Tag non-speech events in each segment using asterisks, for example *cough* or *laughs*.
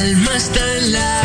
alma está en la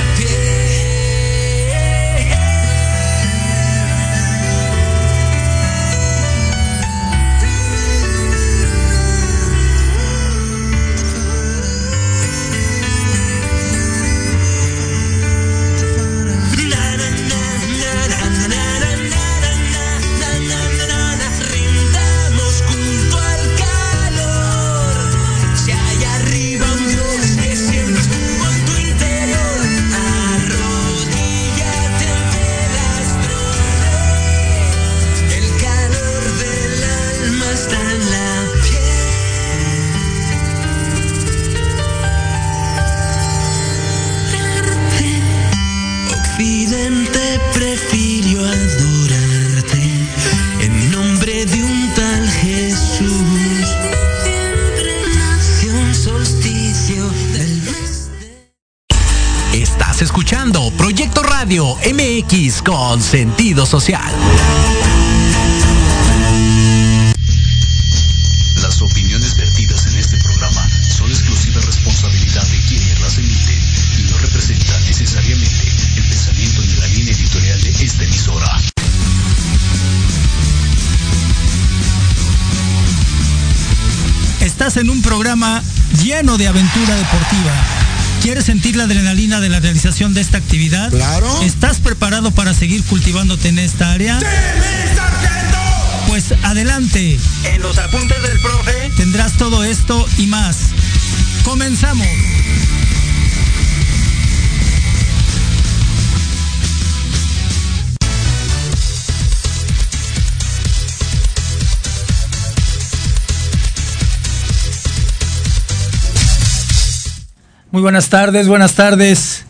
con sentido social. Las opiniones vertidas en este programa son exclusiva responsabilidad de quienes las emiten y no representan necesariamente el pensamiento ni la línea editorial de esta emisora. Estás en un programa lleno de aventura deportiva. ¿Quieres sentir la adrenalina de la realización de esta actividad? Claro. ¿Estás preparado para seguir cultivándote en esta área? Pues adelante. En los apuntes del profe. Tendrás todo esto y más. Comenzamos. Muy buenas tardes, buenas tardes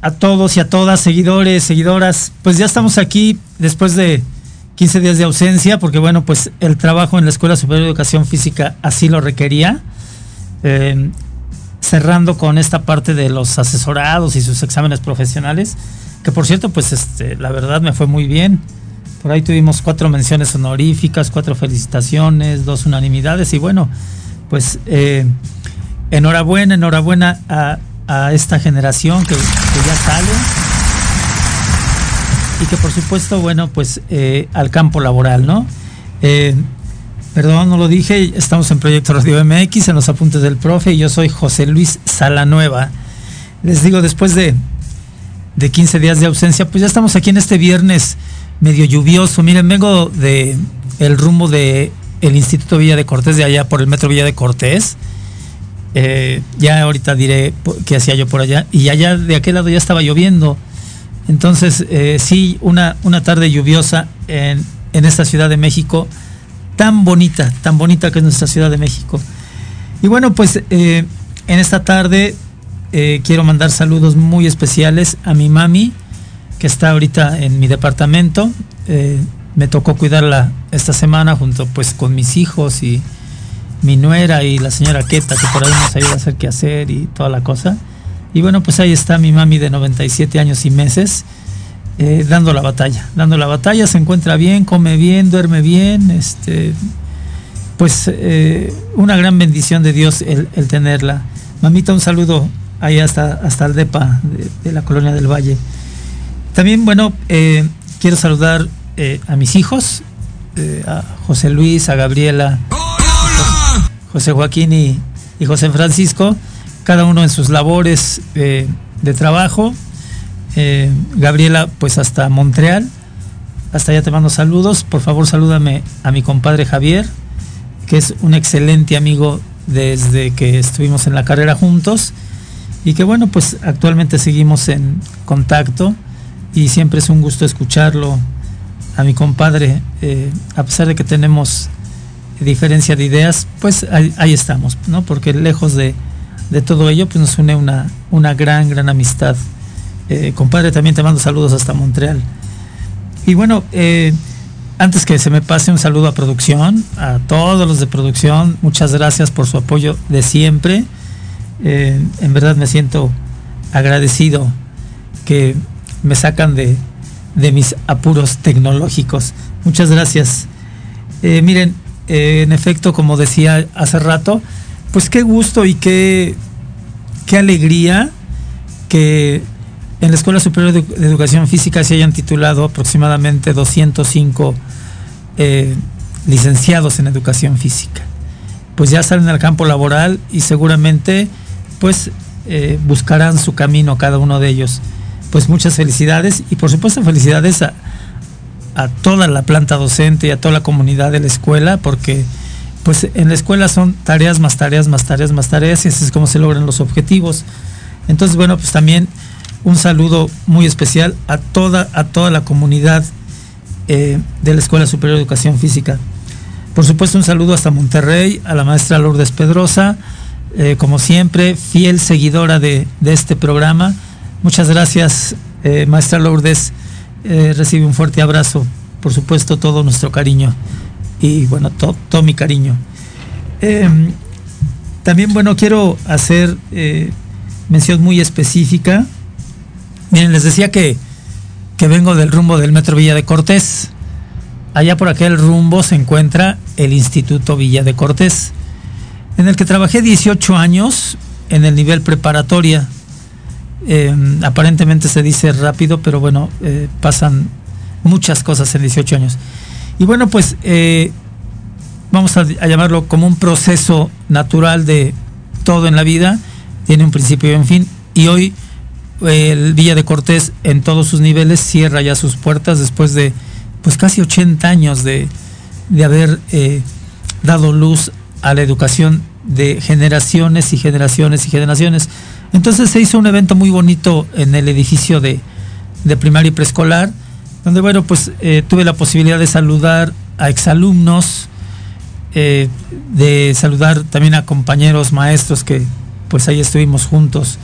a todos y a todas, seguidores, seguidoras. Pues ya estamos aquí después de 15 días de ausencia, porque bueno, pues el trabajo en la Escuela Superior de Educación Física así lo requería. Eh, cerrando con esta parte de los asesorados y sus exámenes profesionales, que por cierto, pues este, la verdad me fue muy bien. Por ahí tuvimos cuatro menciones honoríficas, cuatro felicitaciones, dos unanimidades y bueno, pues eh, enhorabuena, enhorabuena a, esta generación que, que ya sale y que por supuesto, bueno, pues eh, al campo laboral, ¿no? Eh, perdón, no lo dije, estamos en Proyecto Radio MX, en los apuntes del profe, y yo soy José Luis Salanueva. Les digo, después de, de 15 días de ausencia, pues ya estamos aquí en este viernes medio lluvioso. Miren, vengo de el rumbo de el Instituto Villa de Cortés, de allá por el Metro Villa de Cortés. Eh, ya ahorita diré qué hacía yo por allá. Y allá de aquel lado ya estaba lloviendo. Entonces, eh, sí, una, una tarde lluviosa en, en esta Ciudad de México, tan bonita, tan bonita que es nuestra Ciudad de México. Y bueno, pues eh, en esta tarde quiero mandar saludos muy especiales a mi mami, que está ahorita en mi departamento. Me tocó cuidarla esta semana junto pues con mis hijos y mi nuera y la señora Queta, que por ahí nos ayuda a hacer qué hacer y toda la cosa. Y bueno, pues ahí está mi mami de 97 años y meses, eh, dando la batalla, dando la batalla, se encuentra bien, come bien, duerme bien, este, pues eh, una gran bendición de Dios el, el tenerla. Mamita, un saludo ahí hasta, hasta el DEPA de, la Colonia del Valle. También, bueno, eh, quiero saludar a mis hijos, a José Luis, a Gabriela, José Joaquín y, y José Francisco, cada uno en sus labores eh, de trabajo. Eh, Gabriela, pues hasta Montreal, hasta allá te mando saludos. Por favor, salúdame a mi compadre Javier, que es un excelente amigo desde que estuvimos en la carrera juntos y que bueno, pues actualmente seguimos en contacto y siempre es un gusto escucharlo a mi compadre, eh, a pesar de que tenemos diferencia de ideas, pues ahí, ahí estamos, ¿no? Porque lejos de, de todo ello, pues nos une una, una gran, gran amistad. Eh, compadre, también te mando saludos hasta Montreal. Y bueno, eh, antes que se me pase un saludo a producción, a todos los de producción, muchas gracias por su apoyo de siempre. Eh, en verdad me siento agradecido que me sacan de, de mis apuros tecnológicos. Muchas gracias. Miren, eh, en efecto, como decía hace rato, pues qué gusto y qué, qué alegría que en la Escuela Superior de, Educación Física se hayan titulado aproximadamente 205 eh, licenciados en Educación Física. Pues ya salen al campo laboral y seguramente pues eh, buscarán su camino cada uno de ellos. Pues muchas felicidades y por supuesto felicidades a, a toda la planta docente y a toda la comunidad de la escuela porque pues en la escuela son tareas más tareas más tareas más tareas y así es como se logran los objetivos. Entonces, bueno, pues también un saludo muy especial a toda, a toda la comunidad eh, de la Escuela Superior de Educación Física. Por supuesto, un saludo hasta Monterrey, a la maestra Lourdes Pedrosa, eh, como siempre, fiel seguidora de, este programa. Muchas gracias, eh, maestra Lourdes. Recibe un fuerte abrazo, por supuesto, todo nuestro cariño y bueno, todo, mi cariño. Em, también, bueno, quiero hacer mención muy específica. Miren, les decía que, que vengo del rumbo del Metro Villa de Cortés. Allá por aquel rumbo se encuentra el Instituto Villa de Cortés, en el que trabajé 18 años en el nivel preparatoria. Eh, aparentemente se dice rápido, pero bueno, eh, pasan muchas cosas en 18 años. Y bueno, pues eh, vamos a, a, llamarlo como un proceso natural de todo en la vida tiene un principio y un fin. Y hoy el Villa de Cortés en todos sus niveles cierra ya sus puertas después de pues casi 80 años de, de haber eh, dado luz a la educación de generaciones y generaciones y generaciones. Entonces se hizo un evento muy bonito en el edificio de, de primaria y preescolar, donde bueno, pues eh, tuve la posibilidad de saludar a exalumnos, eh, de saludar también a compañeros maestros que pues ahí estuvimos juntos.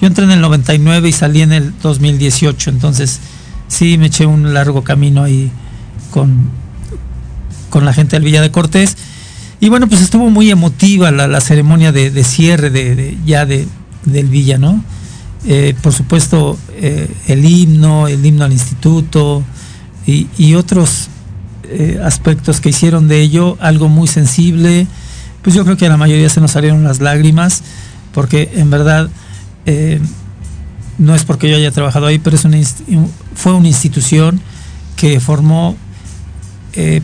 Yo entré en el 99 y salí en el 2018, entonces sí me eché un largo camino ahí con, con la gente del Villa de Cortés. Y bueno, pues estuvo muy emotiva la, ceremonia de, cierre de, ya de, del Villa, ¿no? Eh, por supuesto, eh, el himno, el himno al instituto y, otros eh, aspectos que hicieron de ello algo muy sensible. Pues yo creo que a la mayoría se nos salieron las lágrimas porque en verdad no es porque yo haya trabajado ahí, pero fue una institución que formó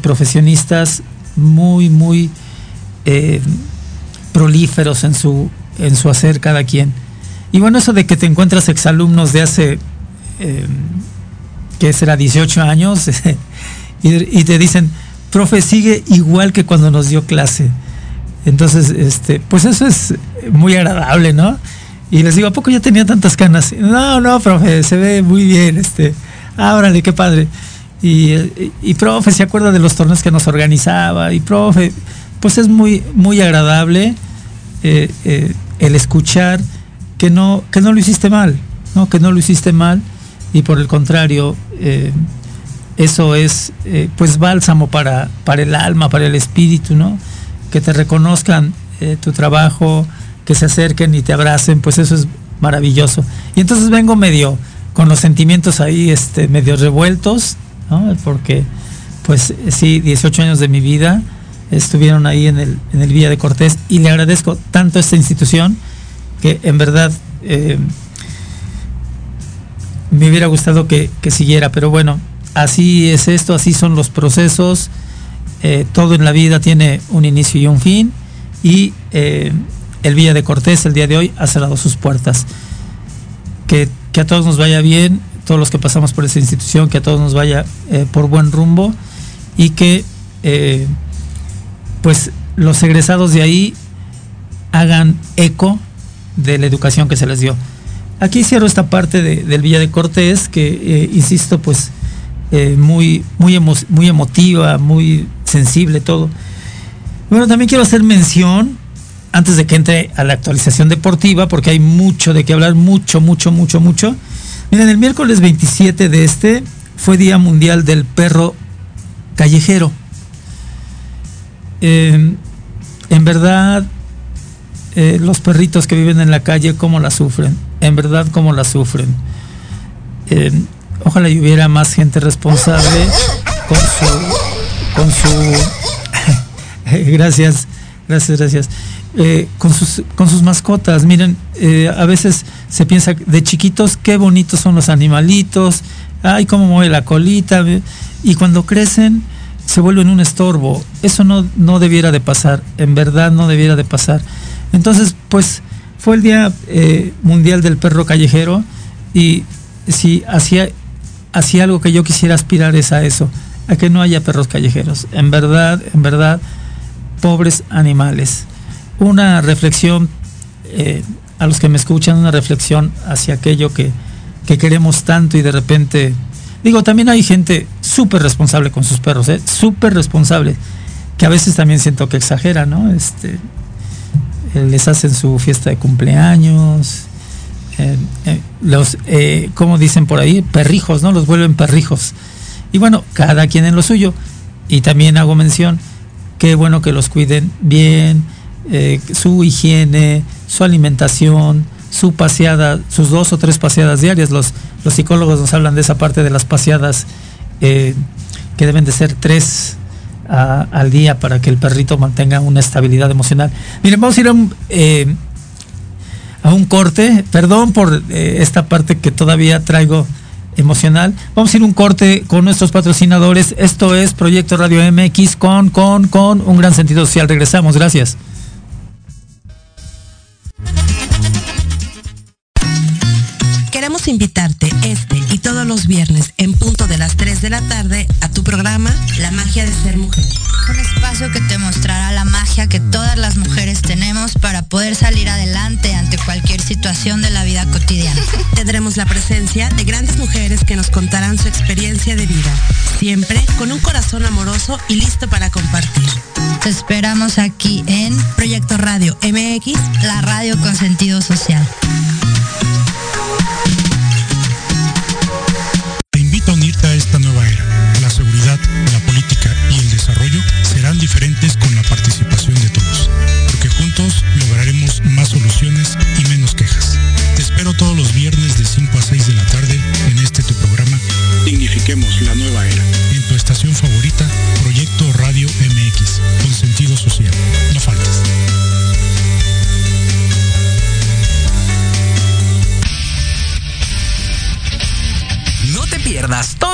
profesionistas muy, muy prolíferos en su, en su hacer cada quien. Y bueno, eso de que te encuentras exalumnos de hace, que será 18 años, *laughs* y, te dicen, profe, sigue igual que cuando nos dio clase. Entonces, este, pues eso es muy agradable, ¿no? Y les digo, ¿a poco ya tenía tantas canas? No, no, profe, se ve muy bien, este, ábrale, qué padre. Y, y, y, profe, se acuerda de los torneos que nos organizaba, y profe, pues es muy, muy agradable eh, eh, el escuchar que no, que no lo hiciste mal, ¿no? Que no lo hiciste mal, y por el contrario, eh, eso es pues bálsamo para, para el alma, para el espíritu, ¿no? Que te reconozcan tu trabajo, que se acerquen y te abracen, pues eso es maravilloso. Y entonces vengo medio con los sentimientos ahí, este, medio revueltos, ¿no? Porque, pues sí, 18 años de mi vida estuvieron ahí en el, en el Villa de Cortés y le agradezco tanto a esta institución que en verdad eh, me hubiera gustado que, que, siguiera, pero bueno, así es esto, así son los procesos, eh, todo en la vida tiene un inicio y un fin y eh, el Villa de Cortés el día de hoy ha cerrado sus puertas. Que, que, a todos nos vaya bien, todos los que pasamos por esa institución, que a todos nos vaya por buen rumbo y que pues los egresados de ahí hagan eco de la educación que se les dio. Aquí cierro esta parte de, del Villa de Cortés, que eh, insisto, pues muy, muy, emo muy emotiva, muy sensible todo. Bueno, también quiero hacer mención antes de que entre a la actualización deportiva, porque hay mucho de qué hablar, mucho, mucho, mucho, mucho. Miren, el miércoles 27 de este fue Día Mundial del Perro Callejero. Eh, en verdad, eh, los perritos que viven en la calle, ¿cómo la sufren? En verdad, ¿cómo la sufren? Eh, ojalá y hubiera más gente responsable con su... Con su *laughs* gracias, gracias, gracias con, sus, con sus mascotas. Miren, a veces se piensa de chiquitos qué bonitos son los animalitos, ay, cómo mueve la colita, y cuando crecen se vuelven un estorbo. Eso no, no debiera de pasar, en verdad no debiera de pasar. Entonces, pues fue el Día eh, Mundial del Perro Callejero y si hacía, hacía algo que yo quisiera aspirar es a eso, a que no haya perros callejeros. En verdad, en verdad, pobres animales. Una reflexión eh, a los que me escuchan, una reflexión hacia aquello que, que queremos tanto y de repente Digo, también hay gente súper responsable con sus perros, ¿eh? súper responsable, que a veces también siento que exagera, ¿no? Este, eh, les hacen su fiesta de cumpleaños, eh, eh, los, como dicen por ahí, perrijos, ¿no? Los vuelven perrijos. Y bueno, cada quien en lo suyo. Y también hago mención, qué bueno que los cuiden bien, su higiene, su alimentación, su paseada, sus dos o tres paseadas diarias. Los, los psicólogos nos hablan de esa parte de las paseadas que deben de ser tres al día para que el perrito mantenga una estabilidad emocional. Miren, vamos a ir a un, eh, a un corte. Perdón por eh, esta parte que todavía traigo emocional. Vamos a ir un corte con nuestros patrocinadores. Esto es Proyecto Radio MX con, con, con un gran sentido social. Regresamos. Gracias. Queremos invitarte este y todos los viernes en punto de las 3 de la tarde a tu programa La magia de ser mujer. Un espacio que te mostrará la magia que todas las mujeres tenemos para poder salir adelante ante cualquier situación de la vida cotidiana. *laughs* Tendremos la presencia de grandes mujeres que nos contarán su experiencia de vida, siempre con un corazón amoroso y listo para compartir. Te esperamos aquí en Proyecto Radio MX, la radio con sentido social. Diferentes con la participación de todos, porque juntos lograremos más soluciones y menos quejas. Te espero todos los viernes de 5 a 6 de la tarde en este tu programa Dignifiquemos la nueva era,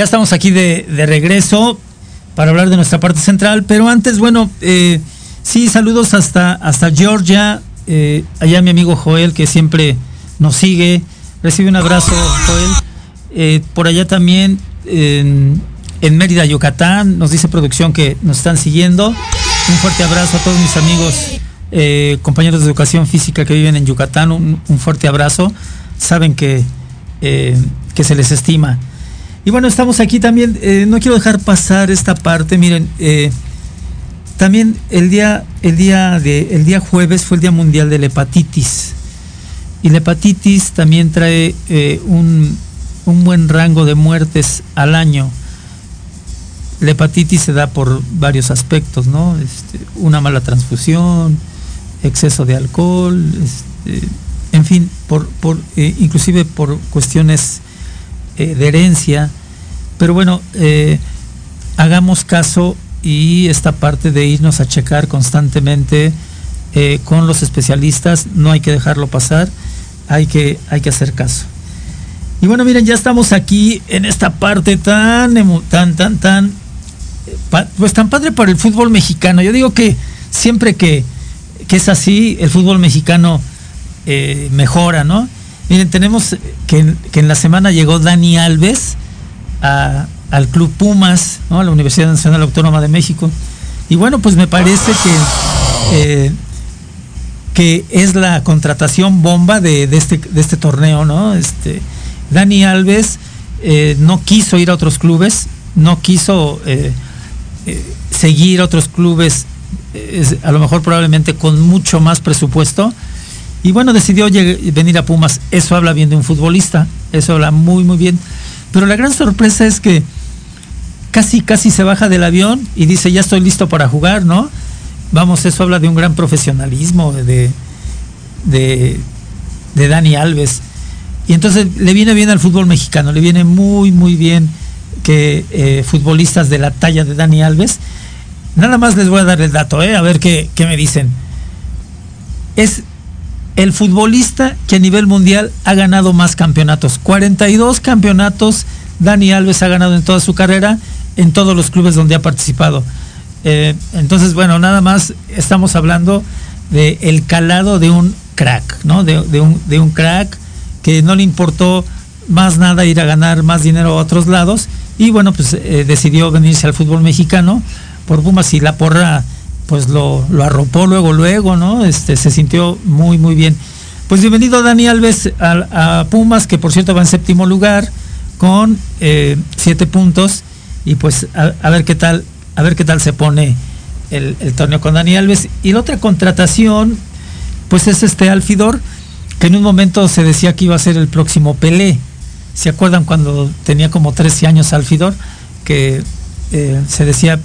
Ya estamos aquí de, regreso para hablar de nuestra parte central, pero antes, bueno, eh, sí, saludos hasta, hasta Georgia, eh, allá mi amigo Joel, que siempre nos sigue. Recibe un abrazo, Joel. Eh, por allá también, en, en, Mérida, Yucatán, nos dice producción que nos están siguiendo. Un fuerte abrazo a todos mis amigos, compañeros de educación física que viven en Yucatán. Un, un fuerte abrazo. Saben que, que se les estima. Y bueno, estamos aquí también, eh, no quiero dejar pasar esta parte, miren, eh, también el día, el, día de, el día jueves fue el Día Mundial de la Hepatitis. Y la hepatitis también trae eh, un, un, buen rango de muertes al año. La hepatitis se da por varios aspectos, ¿no? Este, una mala transfusión, exceso de alcohol, este, en fin, por, por, inclusive por cuestiones eh, de herencia. Pero bueno, eh, hagamos caso y esta parte de irnos a checar constantemente eh, con los especialistas, no hay que dejarlo pasar, hay que, hay que hacer caso. Y bueno, miren, ya estamos aquí en esta parte tan, tan, tan, tan pues tan padre para el fútbol mexicano. Yo digo que siempre que, es así, el fútbol mexicano eh, mejora, ¿no? Miren, tenemos que, en la semana llegó Dani Alves al Club Pumas, ¿no? a la Universidad Nacional Autónoma de México. Y bueno, pues me parece que, eh, que es la contratación bomba de, este, este torneo, ¿no? Este, Dani Alves eh, no quiso ir a otros clubes, no quiso eh, seguir a otros clubes, a lo mejor probablemente con mucho más presupuesto. Y bueno, decidió venir a Pumas. Eso habla bien de un futbolista, eso habla muy, muy bien. Pero la gran sorpresa es que casi, casi se baja del avión y dice, ya estoy listo para jugar, ¿no? Vamos, eso habla de un gran profesionalismo de, de, Dani Alves. Y entonces le viene bien al fútbol mexicano, le viene muy, muy bien que eh, futbolistas de la talla de Dani Alves. Nada más les voy a dar el dato, ¿eh? a ver qué, qué me dicen. Es el futbolista que a nivel mundial ha ganado más campeonatos. 42 campeonatos Dani Alves ha ganado en toda su carrera en todos los clubes donde ha participado. Eh, entonces, bueno, nada más estamos hablando de el calado de un crack, ¿no? De, un, de un crack que no le importó más nada ir a ganar más dinero a otros lados y bueno, pues eh, decidió venirse al fútbol mexicano por Pumas y la porra pues lo, arropó luego, luego, ¿no? Este, se sintió muy, muy bien. Pues bienvenido Dani Alves a, Pumas, que por cierto va en séptimo lugar con eh, siete puntos y pues a, ver qué tal, a ver qué tal se pone el, torneo con Dani Alves. Y la otra contratación, pues es este Alfidor, que en un momento se decía que iba a ser el próximo Pelé. ¿Se acuerdan cuando tenía como 13 años Alfidor? Que eh, se decía,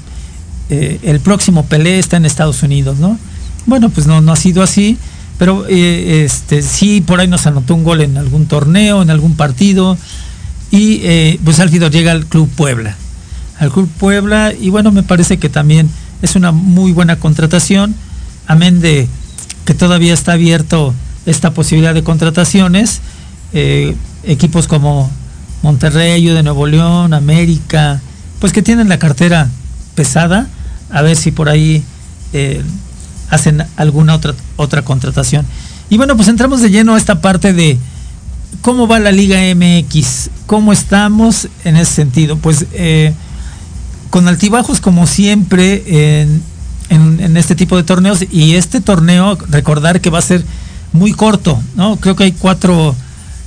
eh, el próximo Pelé está en Estados Unidos, ¿no? Bueno, pues no, no ha sido así, pero eh, este, sí, por ahí nos anotó un gol en algún torneo, en algún partido, y pues Alfidor llega al Club Puebla al Club Puebla y bueno, me parece que también es una muy buena contratación, amén de que todavía está abierto esta posibilidad de contrataciones, eh, equipos como Monterrey, de Nuevo León, América, pues que tienen la cartera pesada, a ver si por ahí eh, hacen alguna otra, otra contratación. Y bueno, pues entramos de lleno a esta parte de cómo va la Liga MX, cómo estamos en ese sentido. Pues eh, con altibajos como siempre en, este tipo de torneos y este torneo recordar que va a ser muy corto, ¿no? Creo que hay cuatro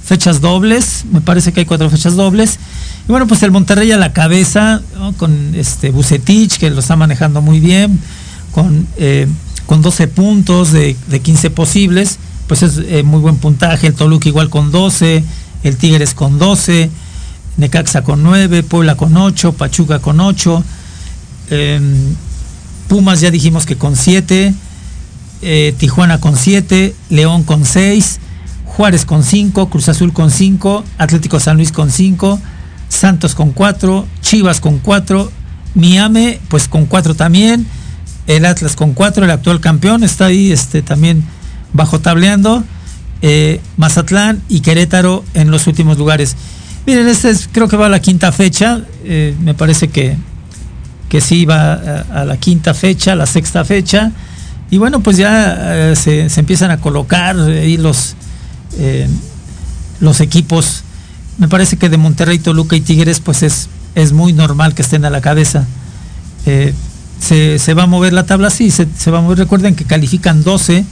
fechas dobles, me parece que hay cuatro fechas dobles. Y bueno, pues el Monterrey a la cabeza, con este Bucetich, que lo está manejando muy bien, con, eh, con 12 puntos de, 15 posibles, pues es eh, muy buen puntaje, el Toluca igual con 12, el Tigres con 12, Necaxa con 9, Puebla con 8, Pachuca con 8, em, Pumas ya dijimos que con 7, eh, Tijuana con 7, León con 6, Juárez con 5, Cruz Azul con 5, Atlético San Luis con 5, Santos con 4, Chivas con 4, Miami pues con 4 también, el Atlas con 4, el actual campeón está ahí este, también bajo tableando, eh, Mazatlán y Querétaro en los últimos lugares. Miren, este es, creo que va a la quinta fecha. Eh, me parece que, que sí va a, la quinta fecha, la sexta fecha. Y bueno, pues ya eh, se, empiezan a colocar ahí los, eh, los equipos. Me parece que de Monterrey, Toluca y Tigres, pues es, es muy normal que estén a la cabeza. se, va a mover la tabla, sí, se, se va a mover. Recuerden que califican 12.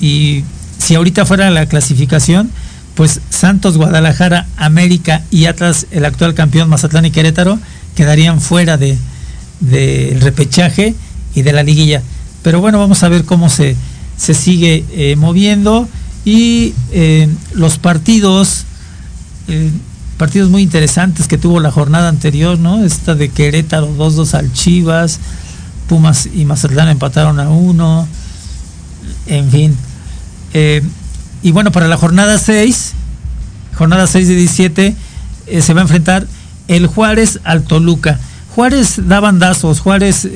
Y si ahorita fuera la clasificación, pues Santos, Guadalajara, América y Atlas, el actual campeón Mazatlán y Querétaro, quedarían fuera del de, repechaje y de la liguilla. Pero bueno, vamos a ver cómo se, se sigue eh, moviendo y eh, los partidos, eh, partidos muy interesantes que tuvo la jornada anterior, ¿no? Esta de Querétaro 2-2 al Chivas, Pumas y Mazatlán empataron a uno, en fin. Y bueno, para la jornada 6, jornada 6 de 17, eh, se va a enfrentar el Juárez al Toluca. Juárez da bandazos, Juárez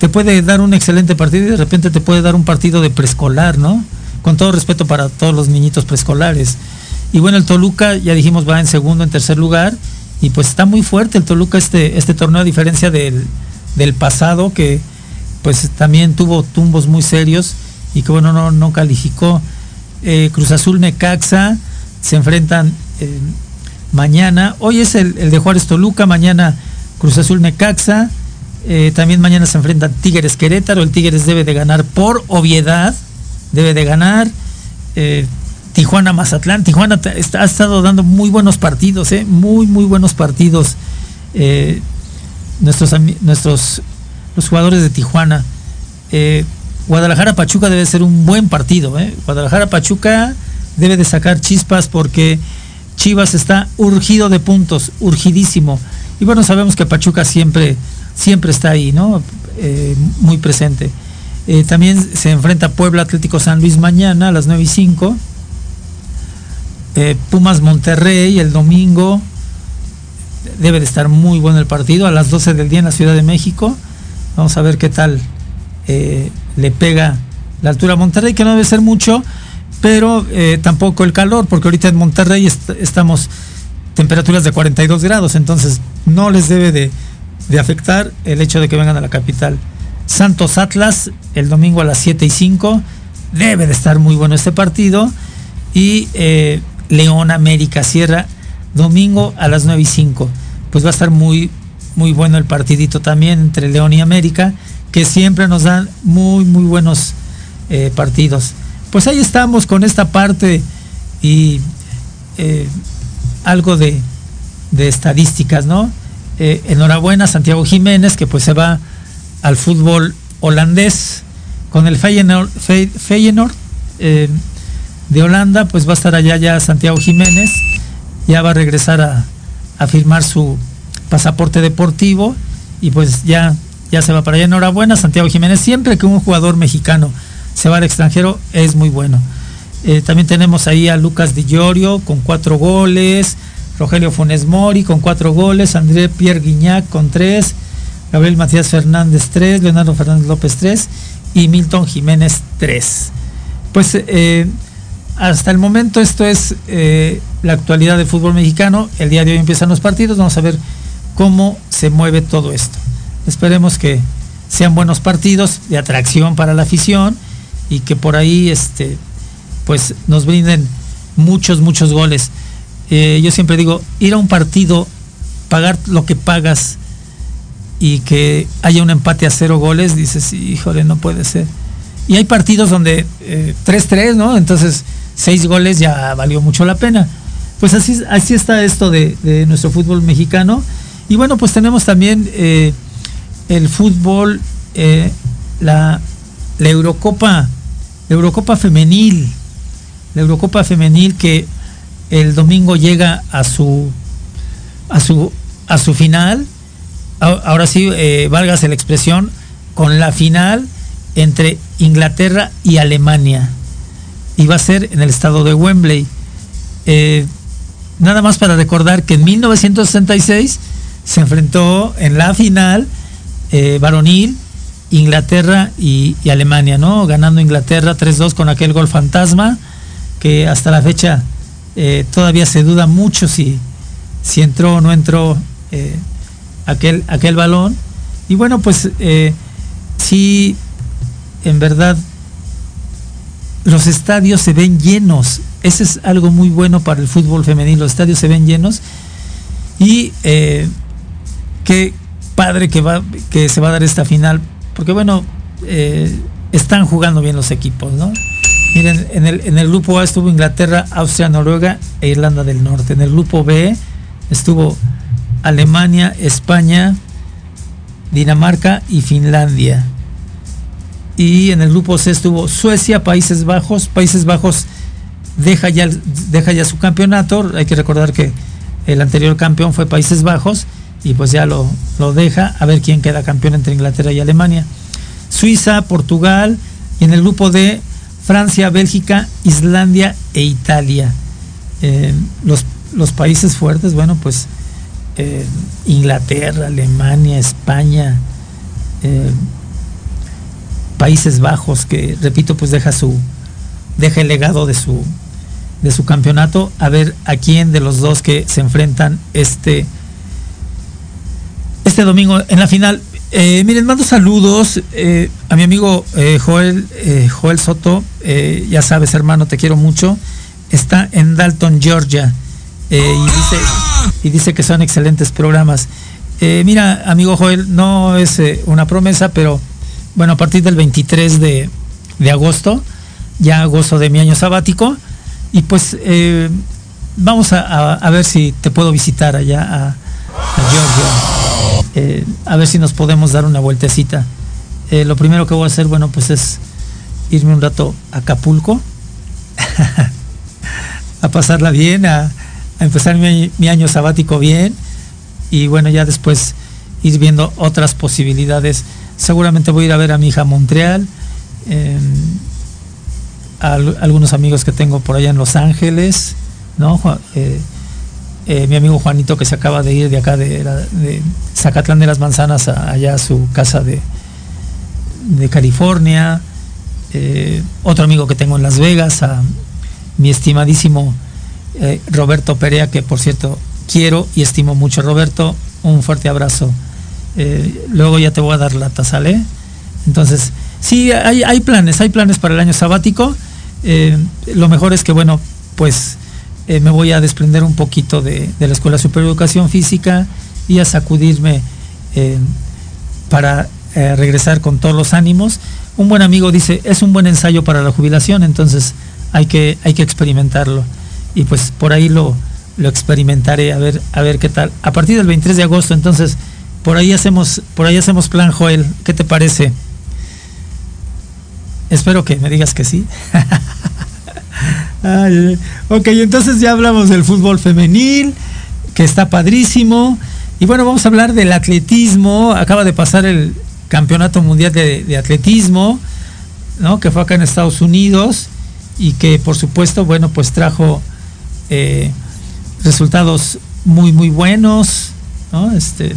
te puede dar un excelente partido y de repente te puede dar un partido de preescolar, ¿no? Con todo respeto para todos los niñitos preescolares. Y bueno, el Toluca, ya dijimos, va en segundo, en tercer lugar. y pues está muy fuerte el Toluca este, este torneo a diferencia del, del pasado que pues también tuvo tumbos muy serios y que bueno no, no calificó. Eh, Cruz Azul Necaxa se enfrentan eh, mañana. Hoy es el, el, de Juárez Toluca, mañana Cruz Azul Necaxa. Eh, también mañana se enfrentan Tigres Querétaro. El Tigres debe de ganar por obviedad. Debe de ganar. Eh, Tijuana Mazatlán. Tijuana está, ha estado dando muy buenos partidos, eh, muy, muy buenos partidos. Eh, nuestros, nuestros los jugadores de Tijuana. Guadalajara Pachuca debe ser un buen partido. Guadalajara Pachuca debe de sacar chispas porque Chivas está urgido de puntos, urgidísimo. Y bueno, sabemos que Pachuca siempre, siempre está ahí, ¿no? Eh, muy presente. Eh, también se enfrenta Puebla Atlético San Luis mañana a las 9 y 5. Eh, Pumas Monterrey el domingo. Debe de estar muy bueno el partido a las 12 del día en la Ciudad de México. Vamos a ver qué tal le pega la altura a Monterrey, que no debe ser mucho, pero tampoco el calor, porque ahorita en Monterrey est estamos temperaturas de 42 grados, entonces no les debe de, de, afectar el hecho de que vengan a la capital. Santos Atlas, el domingo a las 7 y 5, debe de estar muy bueno este partido. Y eh, León América Sierra, domingo a las 9 y 5. Pues va a estar muy, muy bueno el partidito también entre León y América que siempre nos dan muy, muy buenos eh, partidos. Pues ahí estamos con esta parte y eh, algo de, de, estadísticas, ¿no? Eh, enhorabuena Santiago Jiménez, que pues se va al fútbol holandés con el Feyenoord, Feyenoord de Holanda, pues va a estar allá ya Santiago Jiménez, ya va a regresar a, a firmar su pasaporte deportivo y pues ya ya se va para allá. Enhorabuena, Santiago Jiménez. Siempre que un jugador mexicano se va al extranjero es muy bueno. Eh, también tenemos ahí a Lucas Di Llorio con cuatro goles, Rogelio Funes Mori con cuatro goles, André Pierre Guignac con tres, Gabriel Matías Fernández tres, Leonardo Fernández López tres y Milton Jiménez tres. Pues eh, hasta el momento esto es eh, la actualidad del fútbol mexicano. El día de hoy empiezan los partidos. Vamos a ver cómo se mueve todo esto. Esperemos que sean buenos partidos de atracción para la afición y que por ahí este, pues nos brinden muchos, muchos goles. Eh, yo siempre digo, ir a un partido, pagar lo que pagas y que haya un empate a cero goles, dices, híjole, no puede ser. Y hay partidos donde 3-3, eh, ¿no? Entonces, seis goles ya valió mucho la pena. Pues así, así está esto de, nuestro fútbol mexicano. Y bueno, pues tenemos también eh, el fútbol, la, la, Eurocopa, la Eurocopa femenil, la Eurocopa femenil que el domingo llega a su a su a su final. Ahora sí, eh, la expresión, con la final entre Inglaterra y Alemania. Y va a ser en el estado de Wembley. Eh, nada más para recordar que en 1966 se enfrentó en la final eh, varonil, Inglaterra y, y, Alemania, ¿no? Ganando Inglaterra 3-2 con aquel gol fantasma, que hasta la fecha eh, todavía se duda mucho si, si entró o no entró eh, aquel, aquel balón. Y bueno, pues eh, sí, en verdad, los estadios se ven llenos. Ese es algo muy bueno para el fútbol femenino. Los estadios se ven llenos. Y eh, que, padre que, va, que se va a dar esta final, porque bueno, están jugando bien los equipos, ¿no? Miren, en el, grupo A estuvo Inglaterra, Austria, Noruega e Irlanda del Norte. En el grupo B estuvo Alemania, España, Dinamarca y Finlandia. Y en el grupo C estuvo Suecia, Países Bajos. Países Bajos deja ya, su campeonato. Hay que recordar que el anterior campeón fue Países Bajos y pues ya lo deja a ver quién queda campeón entre Inglaterra y Alemania. Suiza, Portugal y en el grupo D Francia, Bélgica, Islandia e Italia. Eh, los, los, países fuertes, bueno, pues eh, Inglaterra, Alemania, España, eh, Países Bajos, que repito, pues deja su deja el legado de su de su campeonato, a ver a quién de los dos que se enfrentan este este domingo en la final. Eh, miren, mando saludos eh, a mi amigo eh, Joel, eh, Joel Soto. ya sabes, hermano, te quiero mucho. Está en Dalton, Georgia. y, dice, y dice que son excelentes programas. Mira, amigo Joel, no es una promesa, pero bueno, a partir del 23 de, de agosto, ya gozo de mi año sabático. Y pues eh, vamos a, a- a ver si te puedo visitar allá a, a Georgia. Eh, a ver si nos podemos dar una vueltecita. Eh, lo primero que voy a hacer, bueno, pues es irme un rato a Acapulco, *laughs* a pasarla bien, a, a empezar mi, año sabático bien y bueno, ya después ir viendo otras posibilidades. Seguramente voy a ir a ver a mi hija Montreal, eh, a al- algunos amigos que tengo por allá en Los Ángeles, ¿no? Eh, eh, mi amigo Juanito que se acaba de ir de acá de, Zacatlán de las Manzanas a- allá a su casa de, de California, eh, otro amigo que tengo en Las Vegas, a mi estimadísimo eh, Roberto Perea, que por cierto quiero y estimo mucho. Roberto, un fuerte abrazo. Luego ya te voy a dar lata, ¿sale? Entonces, sí, hay, hay planes, hay planes para el año sabático. Lo mejor es que, bueno, pues eh, me voy a desprender un poquito de, de la Escuela Superior de Educación Física y a sacudirme eh, para eh, regresar con todos los ánimos. Un buen amigo dice, es un buen ensayo para la jubilación, entonces hay que, hay que experimentarlo. Y pues por ahí lo, lo experimentaré a ver, a ver qué tal. A partir del 23 de agosto, entonces, por ahí hacemos, por ahí hacemos plan, Joel. ¿Qué te parece? Espero que me digas que sí. *laughs* Ok, entonces ya hablamos del fútbol femenil, que está padrísimo. Y bueno, vamos a hablar del atletismo. Acaba de pasar el Campeonato Mundial de, Atletismo, ¿no? Que fue acá en Estados Unidos y que por supuesto, bueno, pues trajo eh, resultados muy, muy buenos, ¿no? Este,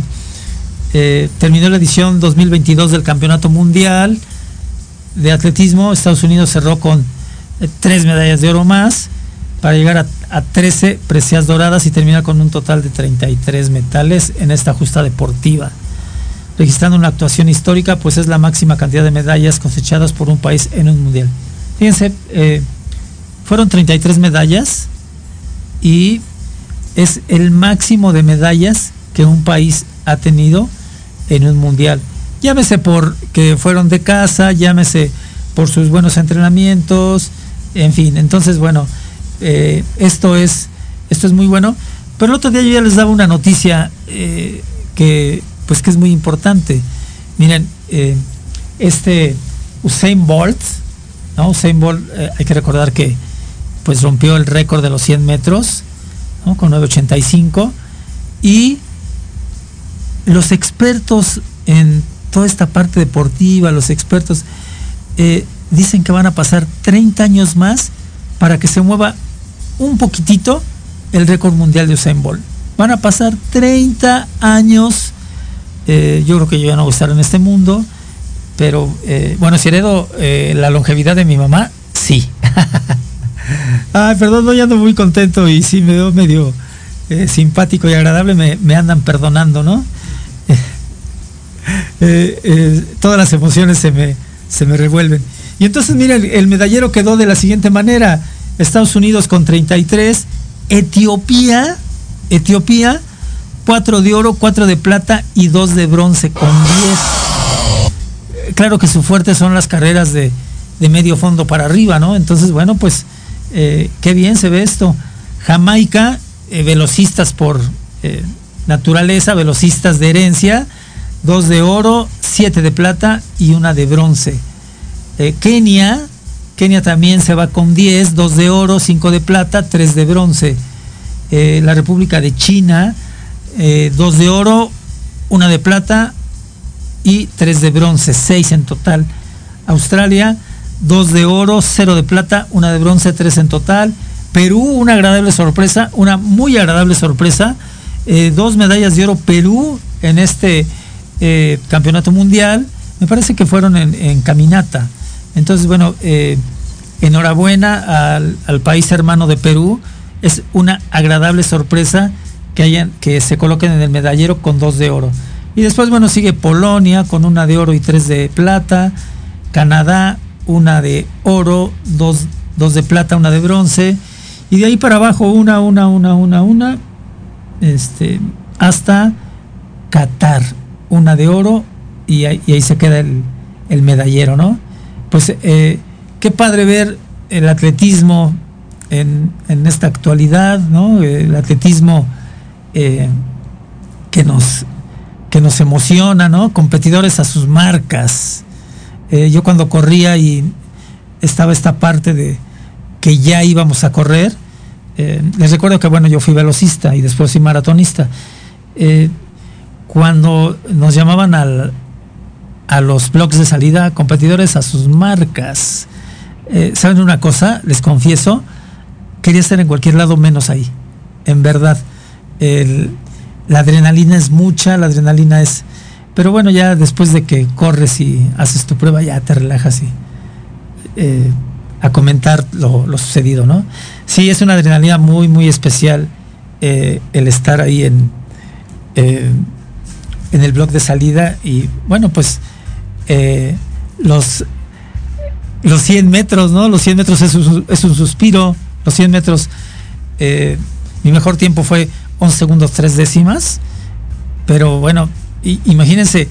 eh, terminó la edición 2022 del Campeonato Mundial de Atletismo. Estados Unidos cerró con tres medallas de oro más para llegar a, a 13 precias doradas y terminar con un total de 33 metales en esta justa deportiva. Registrando una actuación histórica, pues es la máxima cantidad de medallas cosechadas por un país en un mundial. Fíjense, eh, fueron 33 medallas y es el máximo de medallas que un país ha tenido en un mundial. Llámese por que fueron de casa, llámese por sus buenos entrenamientos, en fin. Entonces, bueno, eh, esto es esto es muy bueno. Pero el otro día yo ya les daba una noticia eh, que pues que es muy importante. Miren, eh, este Usain Bolt, ¿no? Usain Bolt, hay que recordar que pues rompió el récord de los 100 metros, ¿no? Con 9.85 y los expertos en toda esta parte deportiva, los expertos dicen que van a pasar 30 años más para que se mueva un poquitito el récord mundial de Usain Bolt. Van a pasar 30 años. eh, yo creo que yo ya no voy a estar en este mundo, pero eh, bueno, si heredo eh, la longevidad de mi mamá, sí. *laughs* Ay, perdón, no, ya ando muy contento y sí me veo medio simpático y agradable, me, me andan perdonando, ¿no? *laughs* Todas las emociones se me, se me revuelven. Y entonces, mira, el, medallero quedó de la siguiente manera. Estados Unidos con 33, Etiopía, Etiopía, 4 de oro, 4 de plata y 2 de bronce con 10. Eh, Claro que su fuerte son las carreras de, de medio fondo para arriba, ¿no? Entonces, bueno, pues eh, qué bien se ve esto. Jamaica, eh, velocistas por eh, naturaleza, velocistas de herencia, dos de oro, siete de plata y una de bronce. Eh, Kenia, Kenia también se va con 10, dos de oro, cinco de plata, tres de bronce. Eh, la República de China, eh, dos de oro, una de plata y tres de bronce, seis en total. Australia, dos de oro, cero de plata, una de bronce, tres en total. Perú, una agradable sorpresa, una muy agradable sorpresa. Eh, dos medallas de oro Perú en este eh, campeonato mundial. Me parece que fueron en, en caminata. Entonces, bueno, eh, enhorabuena al, país hermano de Perú. Es una agradable sorpresa que hayan, que se coloquen en el medallero con dos de oro. Y después, bueno, sigue Polonia con una de oro y tres de plata. Canadá, una de oro, dos, dos de plata, una de bronce. Y de ahí para abajo, una, una, una, una, una. Este, hasta Qatar, una de oro. Y ahí, se queda el medallero, ¿no? Pues eh, qué padre ver el atletismo en, en esta actualidad, ¿no? El atletismo eh, que nos que nos emociona, ¿no? Competidores a sus marcas. Eh, yo cuando corría y estaba esta parte de que ya íbamos a correr, les recuerdo que bueno, yo fui velocista y después fui maratonista. Cuando nos llamaban al, a los bloques de salida, competidores a sus marcas. Eh, ¿Saben una cosa? Les confieso, quería estar en cualquier lado menos ahí. En verdad. La adrenalina es mucha, la adrenalina es... Pero bueno, ya después de que corres y haces tu prueba, ya te relajas y eh, a comentar lo, lo, sucedido, ¿no? Sí, es una adrenalina muy, muy especial eh, el estar ahí en, eh, en el blog de salida y bueno, pues eh, los, los 100 metros, ¿no? Los 100 metros es un, es un suspiro, los 100 metros, eh, mi mejor tiempo fue 11 segundos 3 décimas, pero bueno, y, imagínense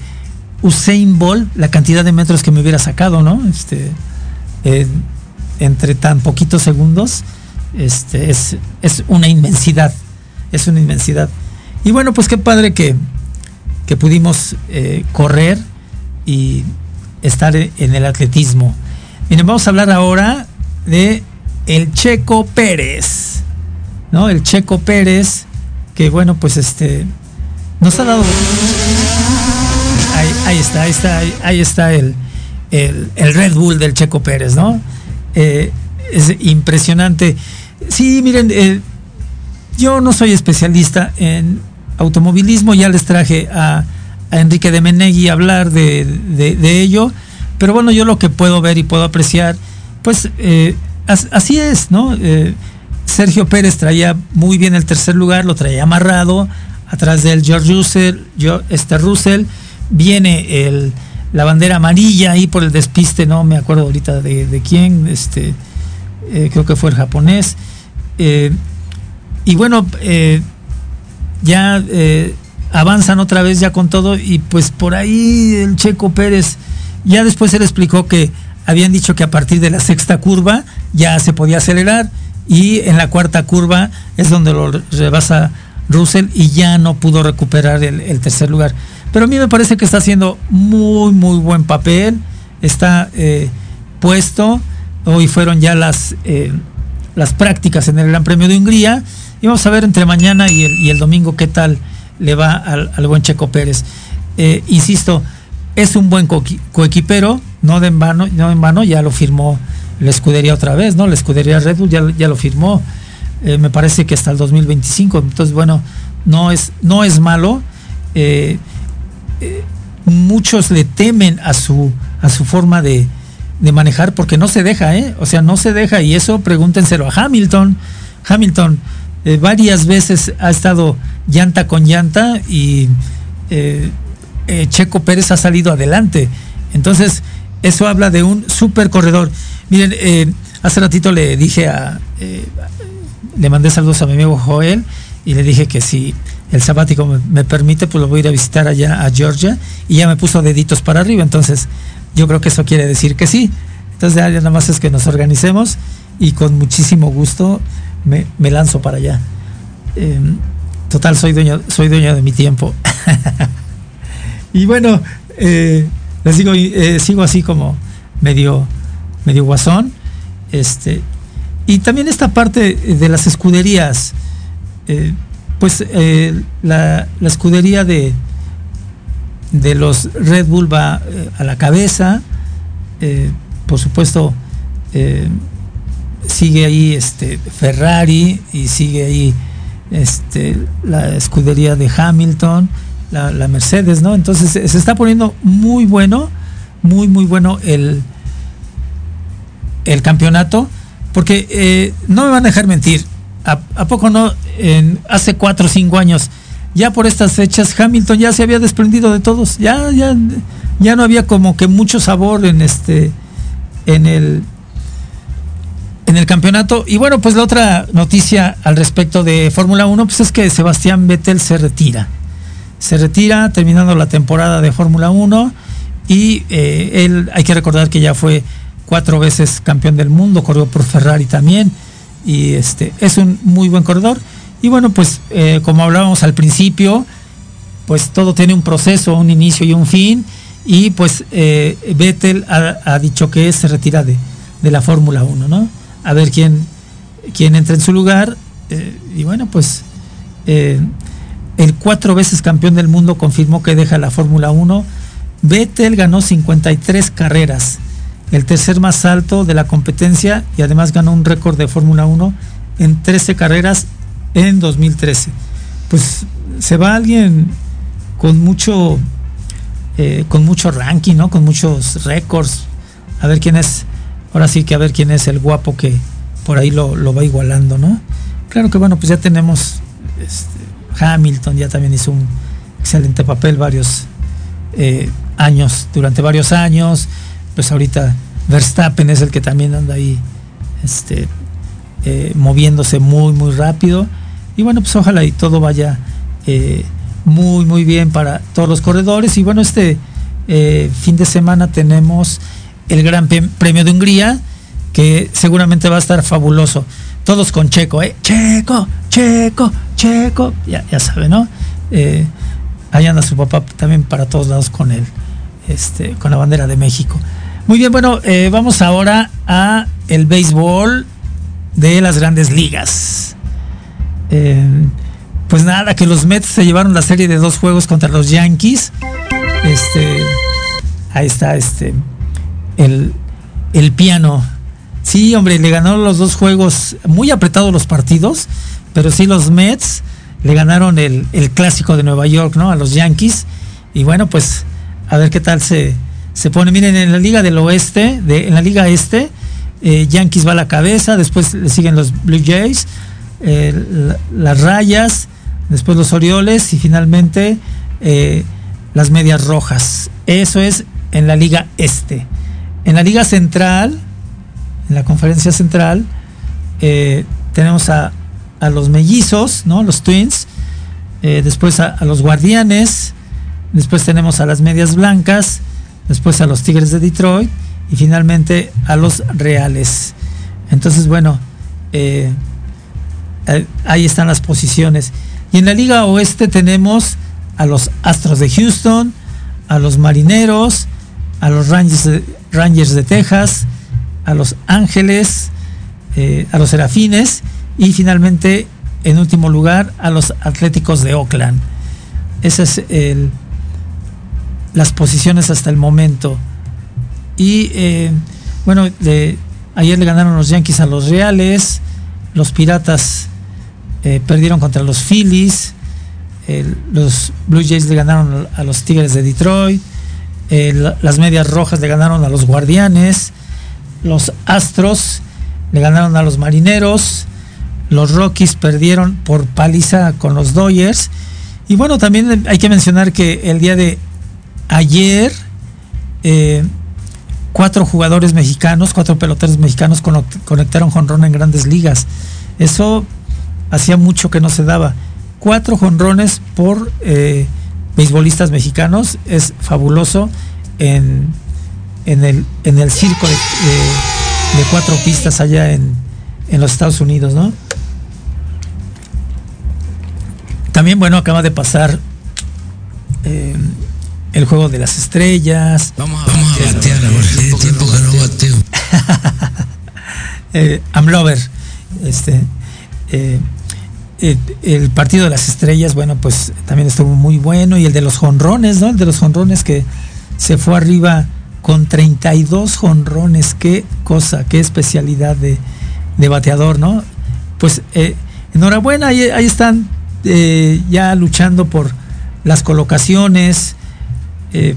Usain Bolt, la cantidad de metros que me hubiera sacado, ¿no? Este, entre tan poquitos segundos, este, es, es una inmensidad, es una inmensidad. Y bueno, pues qué padre que, que pudimos eh, correr y estar en el atletismo. Miren, vamos a hablar ahora de el Checo Pérez, ¿no? El Checo Pérez, que bueno, pues este nos ha dado. Ahí, está, ahí está, ahí, ahí está el, el, el, Red Bull del Checo Pérez, ¿no? Eh, es impresionante. Sí, miren, eh, yo no soy especialista en automovilismo, ya les traje a, Enrique de Menegui hablar de, de, de, ello, pero bueno, yo lo que puedo ver y puedo apreciar, pues eh, as, así es, ¿no? Eh, Sergio Pérez traía muy bien el tercer lugar, lo traía amarrado, atrás del George Russell, yo, este Russell, viene el, la bandera amarilla ahí por el despiste, no me acuerdo ahorita de, de quién, este, eh, creo que fue el japonés. Y bueno, ya avanzan otra vez ya con todo y pues por ahí el Checo Pérez, ya después él explicó que habían dicho que a partir de la sexta curva ya se podía acelerar y en la cuarta curva es donde lo rebasa Russell y ya no pudo recuperar el, tercer lugar. Pero a mí me parece que está haciendo muy, muy buen papel, está eh, puesto, hoy fueron ya las, eh, las prácticas en el Gran Premio de Hungría y vamos a ver entre mañana y el domingo qué tal le va al, al buen Checo Pérez. Eh, insisto, es un buen co coequipero, no de en vano, no en vano, ya lo firmó la escudería otra vez, ¿no? La escudería Red Bull ya, ya lo firmó eh, me parece que hasta el 2025. Entonces, bueno, no es, no es malo. Eh, muchos le temen a su, a su forma de, de, manejar porque no se deja, ¿eh? O sea, no se deja y eso pregúntenselo a Hamilton. Hamilton varias veces ha estado llanta con llanta y Checo Pérez ha salido adelante. Entonces, eso habla de un super corredor. Miren, hace ratito le dije a le mandé saludos a mi amigo Joel y le dije que si el sabático me, me, permite, pues lo voy a ir a visitar allá a Georgia y ya me puso deditos para arriba, entonces yo creo que eso quiere decir que sí. Entonces ya nada más es que nos organicemos y con muchísimo gusto me, me lanzo para allá. Eh, total, soy dueño, soy dueño de mi tiempo. *laughs* y bueno, eh, les digo, eh, sigo así como medio, medio guasón. Este, y también esta parte de las escuderías, eh, pues la, la, escudería de, de los Red Bull va a la cabeza, por supuesto sigue ahí este Ferrari y sigue ahí este, la escudería de Hamilton, la, Mercedes, ¿no? Entonces se está poniendo muy bueno, muy, muy bueno el, el campeonato porque eh, no me van a dejar mentir, ¿a, poco no? Hace cuatro o cinco años ya por estas fechas Hamilton ya se había desprendido de todos, ya, ya, ya no había como que mucho sabor en este, en el, en el campeonato. Y bueno, pues la otra noticia al respecto de Fórmula 1, pues es que Sebastián Vettel se retira. Se retira terminando la temporada de Fórmula 1 y eh, él, hay que recordar que ya fue cuatro veces campeón del mundo, corrió por Ferrari también y este es un muy buen corredor. Y bueno, pues eh, como hablábamos al principio, pues todo tiene un proceso, un inicio y un fin. Y pues eh, Vettel ha, dicho que se retira de, de la Fórmula 1, ¿no? A ver quién, quién entra en su lugar. Eh, y bueno, pues el cuatro veces campeón del mundo confirmó que deja la Fórmula 1. Vettel ganó 53 carreras, el tercer más alto de la competencia y además ganó un récord de Fórmula 1 en 13 carreras en 2013. Pues se va alguien con mucho, eh, con mucho ranking, ¿no? Con muchos récords. A ver quién es, ahora sí que a ver quién es el guapo que por ahí lo, va igualando, ¿no? Claro que bueno, pues ya tenemos este, Hamilton, ya también hizo un excelente papel varios eh, años, durante varios años. Pues ahorita Verstappen es el que también anda ahí este, eh, moviéndose muy, muy rápido. Y bueno, pues ojalá y todo vaya eh, muy, muy bien para todos los corredores. Y bueno, este fin de semana tenemos el Gran Premio de Hungría, que seguramente va a estar fabuloso. Todos con Checo, ¿eh? Checo, Checo, Checo. Ya, ya sabe, ¿no? Eh, ahí anda su papá también para todos lados con él, este, con la bandera de México. Muy bien, bueno, vamos ahora a el béisbol de las grandes ligas. Eh, pues nada, que los Mets se llevaron la serie de dos juegos contra los Yankees. Este, ahí está, este, el, el piano. Sí, hombre, le ganó los dos juegos, muy apretados los partidos, pero sí los Mets le ganaron el, clásico de Nueva York, ¿no? A los Yankees. Y bueno, pues a ver qué tal se, se pone. Miren, en la Liga del Oeste, de, en la Liga Este, eh, Yankees va a la cabeza, después le siguen los Blue Jays, eh, las rayas, después los Orioles y finalmente eh, las medias rojas. Eso es en la Liga Este. En la Liga Central, en la conferencia central, eh, tenemos a, los mellizos, ¿no? Los Twins, después a, los Guardianes, después tenemos a las medias blancas, después a los Tigres de Detroit y finalmente a los Reales. Entonces, bueno, eh, ahí están las posiciones. Y en la Liga Oeste tenemos a los Astros de Houston, a los Marineros, a los Rangers de, Rangers de Texas, a los Ángeles, eh, a los Serafines y finalmente, en último lugar, a los Atléticos de Oakland. Esas es las posiciones hasta el momento. Y eh, bueno, ayer le ganaron los Yankees a los Reales, los Piratas eh, perdieron contra los Phillies, los Blue Jays le ganaron a los Tigres de Detroit, las Medias Rojas le ganaron a los Guardianes, los Astros le ganaron a los Marineros, los Rockies perdieron por paliza con los Dodgers. Y bueno, también hay que mencionar que el día de ayer, eh, cuatro jugadores mexicanos, cuatro peloteros mexicanos conectaron jonrón en grandes ligas. Eso hacía mucho que no se daba. Cuatro jonrones por eh, beisbolistas mexicanos es fabuloso en, en, el, en el circo de, cuatro pistas allá en, en, los Estados Unidos, ¿no? También, bueno, acaba de pasar eh, el juego de las estrellas. Vamos a, batear ahora. Tiene tiempo que no bateo. *laughs* eh, Amlover. Este, eh, eh, el partido de las estrellas, bueno, pues también estuvo muy bueno. Y el de los jonrones, ¿no? El de los jonrones que se fue arriba con 32 jonrones. Qué cosa, qué especialidad de, bateador, ¿no? Pues eh, enhorabuena, ahí, están eh, ya luchando por las colocaciones,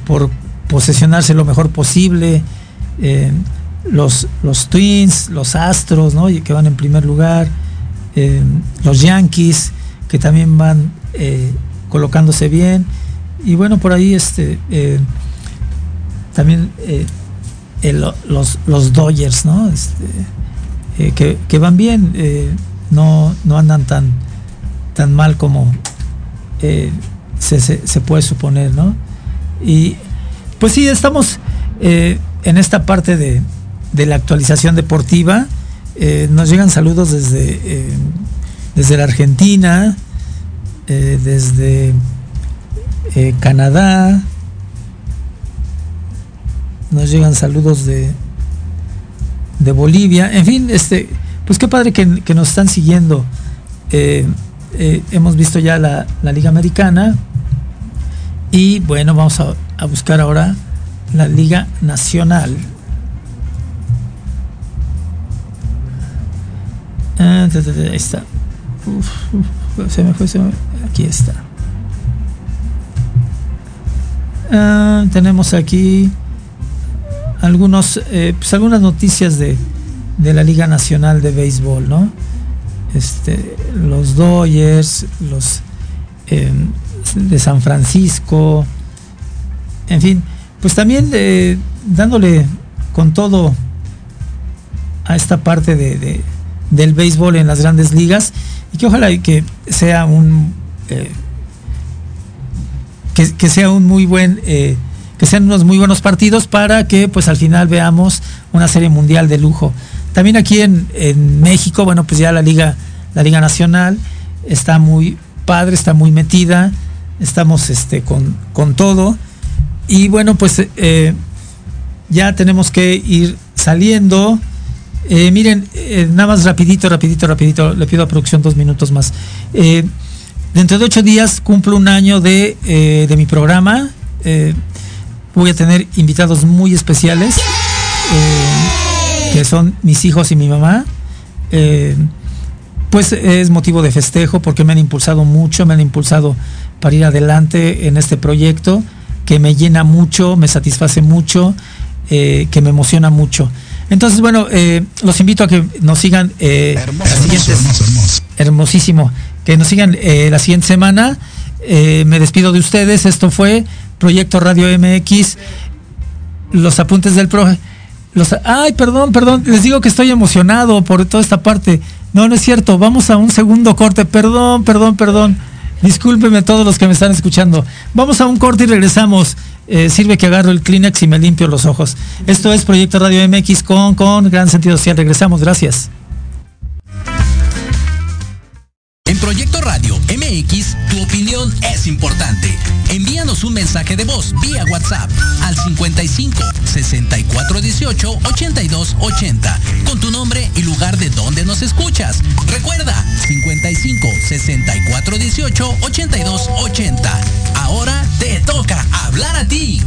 por posesionarse lo mejor posible. los, los Twins, los Astros, ¿no? Que van en primer lugar eh, los Yankees, que también van eh, colocándose bien. Y bueno, por ahí este eh, también eh, los, los Dodgers, ¿no? Este, que, que van bien, no, no andan tan, tan mal como se, se- se puede suponer, ¿no? Y pues sí, estamos en esta parte de, de la actualización deportiva. Eh, nos llegan saludos desde, eh, desde la Argentina, eh, desde Canadá. Nos llegan saludos de, de Bolivia. En fin, este, pues qué padre que, que nos están siguiendo. Hemos visto ya la, la Liga Americana. Y bueno, vamos a, a buscar ahora la Liga Nacional. Ah, ahí está. Uf, Aquí está. Ah, tenemos aquí algunos, eh, pues algunas noticias de, de la Liga Nacional de Béisbol, ¿no? Este, los Dodgers, los eh, de San Francisco, en fin, pues también eh, dándole con todo a esta parte de- del béisbol en las grandes ligas y que ojalá que sea un eh, que, que sea un muy buen eh, que sean unos muy buenos partidos para que pues al final veamos una serie mundial de lujo. También aquí en, en México bueno pues ya la liga la liga nacional está muy padre está muy metida estamos este con, con todo y bueno pues eh, ya tenemos que ir saliendo eh, miren, eh, nada más rapidito, rapidito, rapidito, le pido a producción dos minutos más. Eh, dentro de ocho días cumplo un año de, eh, de mi programa. Voy a tener invitados muy especiales, que son mis hijos y mi mamá. Pues es motivo de festejo porque me han impulsado mucho, me han impulsado para ir adelante en este proyecto que me llena mucho, me satisface mucho, que me emociona mucho. Entonces, bueno, eh, los invito a que nos sigan eh, las siguientes- hermosísimo, que nos sigan eh, la siguiente semana. Eh, me despido de ustedes. Esto fue Proyecto Radio MX. Los apuntes del profe. Los, ay, perdón, perdón. Les digo que estoy emocionado por toda esta parte. No, no es cierto. Vamos a un segundo corte. Perdón, perdón, perdón. Discúlpenme todos los que me están escuchando. Vamos a un corte y regresamos. Eh, sirve que agarro el Kleenex y me limpio los ojos. Esto es Proyecto Radio MX con, con gran sentido social. Regresamos. Gracias. En Proyecto Radio MX, tu opinión es importante. Envíanos un mensaje de voz vía WhatsApp al 55 64 18 82 80 con tu nombre y lugar de donde nos escuchas. Recuerda 55 64 18 82 80. Ahora te toca hablar a ti.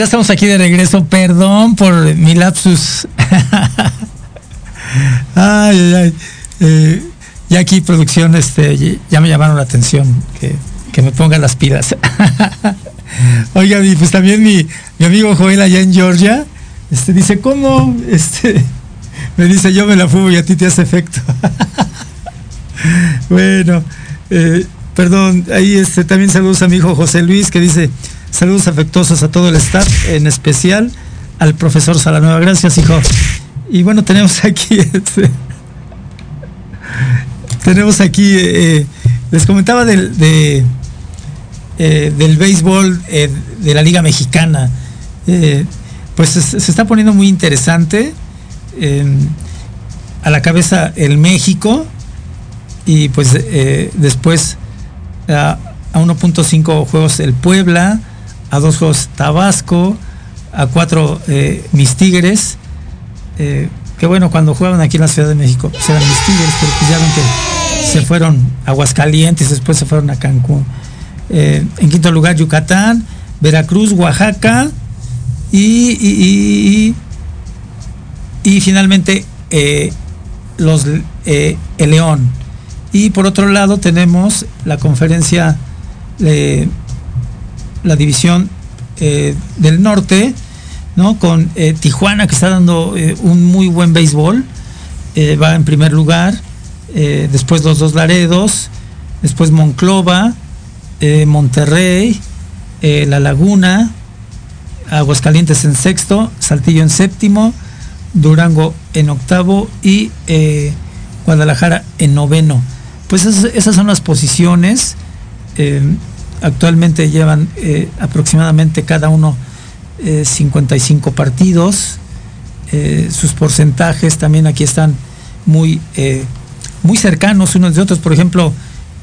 Ya estamos aquí de regreso. Perdón por mi lapsus. *laughs* ay, ay. Eh, ya aquí producción, este, ya me llamaron la atención que, que me pongan las pilas. *laughs* Oiga, y pues también mi, mi amigo Joel allá en Georgia, este dice, ¿cómo? *laughs* Este me dice, yo me la fumo y a ti te hace efecto. bueno, eh, perdón, ahí este también saludos a mi hijo José Luis que dice, saludos afectuosos a todo el staff, en especial al profesor Salanueva. Gracias, hijo. Y bueno, tenemos aquí *laughs* este, tenemos aquí, eh, les comentaba del, de, eh, del béisbol eh, de la Liga Mexicana. Eh, pues se, está poniendo muy interesante. eh, a la cabeza el México y pues eh, después a, a 1.5 juegos el Puebla, a dos juegos Tabasco, a cuatro eh, mis Tigres. eh, que bueno, cuando jugaban aquí en la Ciudad de México, pues eran mis Tigres, pero pues ya ven que se fueron a Aguascalientes, después se fueron a Cancún. Eh, en quinto lugar, Yucatán, Veracruz, Oaxaca y, y, y- finalmente los el León. Y por otro lado tenemos la conferencia, eh, la división eh, del norte, ¿no? Con eh, Tijuana que está dando eh, un muy buen béisbol, va en primer lugar, después los dos Laredos, después Monclova, Monterrey, La Laguna, Aguascalientes en sexto, Saltillo en séptimo, Durango en octavo y Guadalajara en noveno. Pues esas son las posiciones. Eh, actualmente llevan eh, aproximadamente cada uno eh, 55 partidos. Eh, sus porcentajes también aquí están muy, eh, muy cercanos unos de otros. Por ejemplo,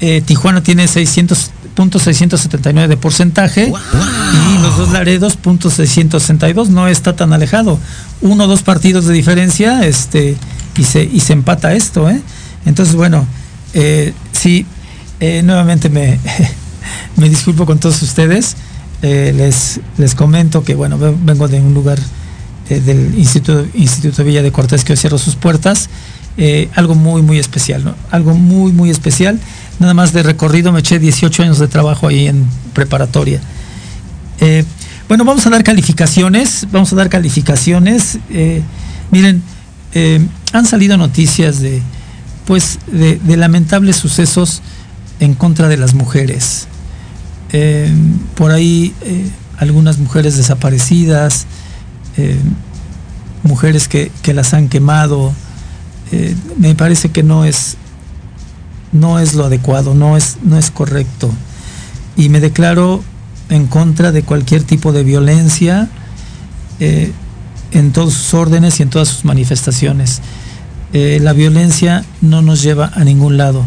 eh, Tijuana tiene 600 puntos 679 de porcentaje y los dos Laredos puntos 662 no está tan alejado uno o dos partidos de diferencia este y se y se empata esto ¿eh? entonces bueno eh, sí eh, nuevamente me *laughs* me disculpo con todos ustedes. Eh, les les comento que bueno ve- vengo de un lugar eh, del Instituto Instituto Villa de Cortés que hoy cierra sus puertas. Eh, algo muy muy especial algo muy muy especial. Nada más de recorrido me eché 18 años de trabajo ahí en preparatoria. Bueno vamos a dar calificaciones vamos a dar calificaciones. Miren han salido noticias de pues de lamentables sucesos en contra de las mujeres Eh, por ahí eh, algunas mujeres desaparecidas eh, mujeres que, las han quemado me parece que no es no es lo adecuado, no es, no es correcto. Y me declaro en contra de cualquier tipo de violencia en todos sus órdenes y en todas sus manifestaciones. La violencia no nos lleva a ningún lado.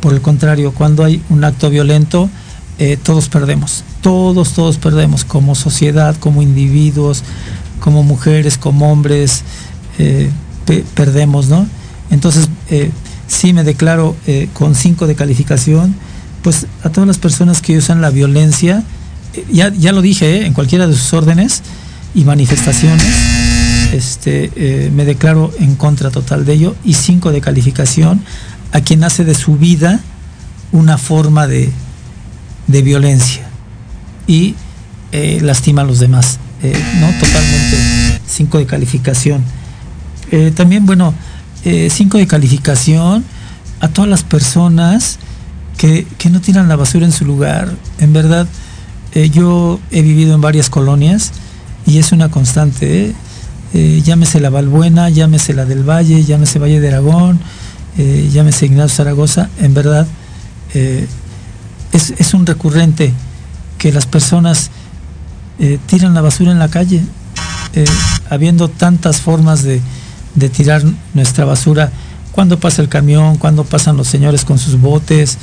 Por el contrario, cuando hay un acto violento, eh, todos perdemos. Todos, todos perdemos como sociedad, como individuos, como mujeres, como hombres, eh, pe- perdemos, ¿no? Entonces, eh, sí me declaro con 5 de calificación, pues a todas las personas que usan la violencia, ya, ya lo dije, en cualquiera de sus órdenes y manifestaciones, este, me declaro en contra total de ello y 5 de calificación a quien hace de su vida una forma de, de violencia y eh, lastima a los demás. Eh, no totalmente 5 de calificación. Eh, también, bueno, 5 de calificación a todas las personas que, que no tiran la basura en su lugar. En verdad, yo he vivido en varias colonias y es una constante. llámese la Valbuena, llámese la del Valle, llámese Valle de Aragón, llámese Ignacio Zaragoza. En verdad, es, es un recurrente que las personas eh, tiran la basura en la calle, eh, habiendo tantas formas de, de tirar nuestra basura, cuando pasa el camión, cuando pasan los señores con sus botes,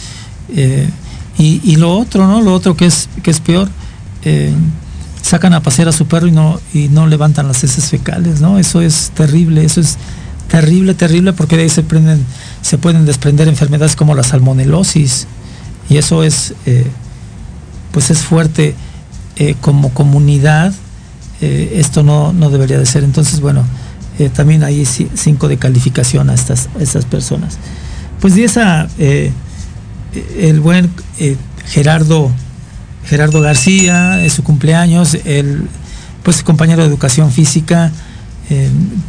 eh, y, y lo otro, ¿no? Lo otro que es, que es peor, sacan a pasear a su perro y no, y no levantan las heces fecales, ¿no? Eso es terrible, eso es terrible, terrible, porque de ahí se, prenden, se pueden desprender enfermedades como la salmonelosis. Y eso es, eh, pues es fuerte eh, como comunidad. eh, esto no, no debería de ser. Entonces, bueno, también hay ci- cinco de calificación a estas, estas personas. Pues 10 a el buen Gerardo Gerardo García, es su cumpleaños, el pues compañero de educación física,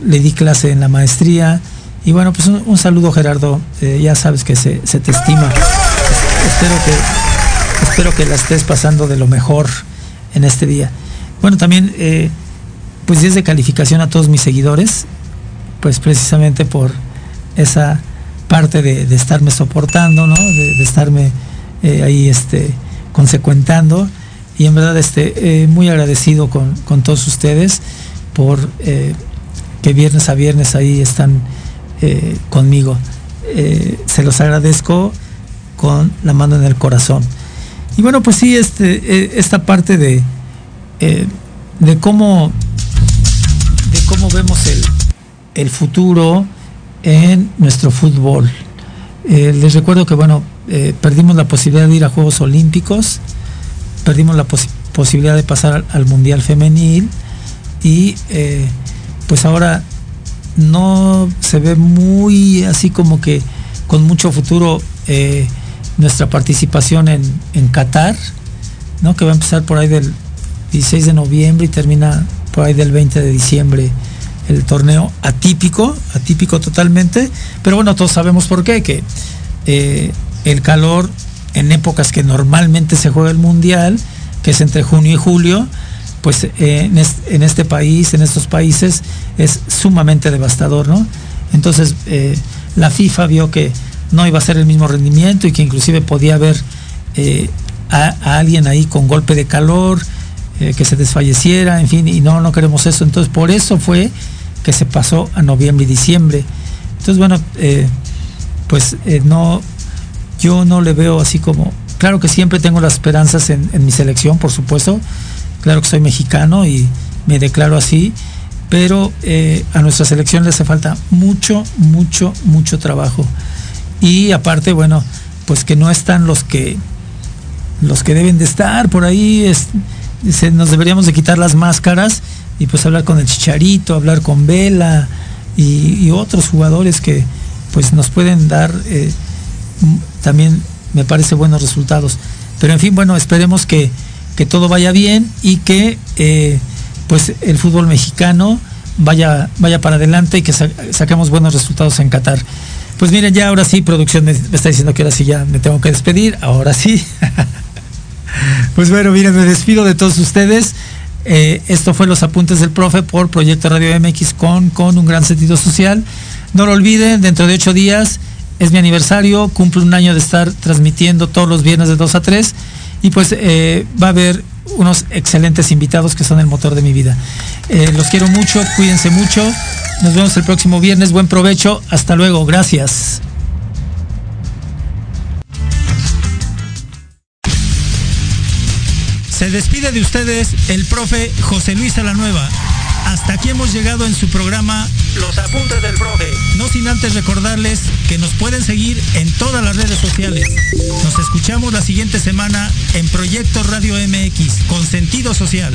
le di clase en la maestría y bueno, pues un, un saludo Gerardo, ya sabes que se, se te estima. Espero que espero que la estés pasando de lo mejor en este día. Bueno, también eh, pues 10 de calificación a todos mis seguidores, pues precisamente por esa parte de, de estarme soportando, ¿no? De, estarme eh, ahí este, consecuentando. Y en verdad este, eh, muy agradecido con, con todos ustedes por eh, que viernes a viernes ahí están conmigo. Se los agradezco con la mano en el corazón. Y bueno, pues sí, este, eh, esta parte de, eh, de cómo de cómo vemos el, el futuro en nuestro fútbol. Eh, les recuerdo que bueno, perdimos la posibilidad de ir a Juegos Olímpicos, perdimos la posi- posibilidad de pasar al, al Mundial Femenil y pues ahora no se ve muy así como que con mucho futuro nuestra participación en, en Qatar, ¿no? que va a empezar por ahí del 16 de noviembre y termina por ahí del 20 de diciembre el torneo atípico, atípico totalmente, pero bueno, todos sabemos por qué, que eh, el calor en épocas que normalmente se juega el mundial, que es entre junio y julio, pues eh, en, es- en este país, en estos países, es sumamente devastador, ¿no? Entonces, eh, la FIFA vio que no iba a ser el mismo rendimiento y que inclusive podía haber eh, a, alguien ahí con golpe de calor, eh, que se desfalleciera, en fin, y no, no queremos eso. Entonces, por eso fue que se pasó a noviembre y diciembre. Entonces, bueno, eh, pues no, yo no le veo así como, claro que siempre tengo las esperanzas en, mi selección, por supuesto, claro que soy mexicano y me declaro así, pero a nuestra selección le hace falta mucho, mucho, mucho trabajo. Y aparte, bueno, pues que no están los que los que deben de estar por ahí, es- nos deberíamos de quitar las máscaras y pues hablar con el Chicharito, hablar con Vela y, otros jugadores que pues nos pueden dar eh, también me parece buenos resultados. Pero en fin, bueno, esperemos que, que todo vaya bien y que eh, pues el fútbol mexicano vaya, vaya para adelante y que sa- saquemos buenos resultados en Qatar. Pues miren, ya ahora sí, producción me, está diciendo que ahora sí ya me tengo que despedir, ahora sí. *laughs* Pues bueno, miren, me despido de todos ustedes. Eh, esto fue Los Apuntes del Profe por Proyecto Radio MX con, con un gran sentido social. No lo olviden, dentro de ocho días es mi aniversario, cumple un año de estar transmitiendo todos los viernes de 2 a 3 y pues eh, va a haber unos excelentes invitados que son el motor de mi vida. Eh, los quiero mucho, cuídense mucho. Nos vemos el próximo viernes. Buen provecho. Hasta luego. Gracias. Se despide de ustedes el profe José Luis Alanueva. Hasta aquí hemos llegado en su programa Los Apuntes del Profe. No sin antes recordarles que nos pueden seguir en todas las redes sociales. Nos escuchamos la siguiente semana en Proyecto Radio MX con sentido social.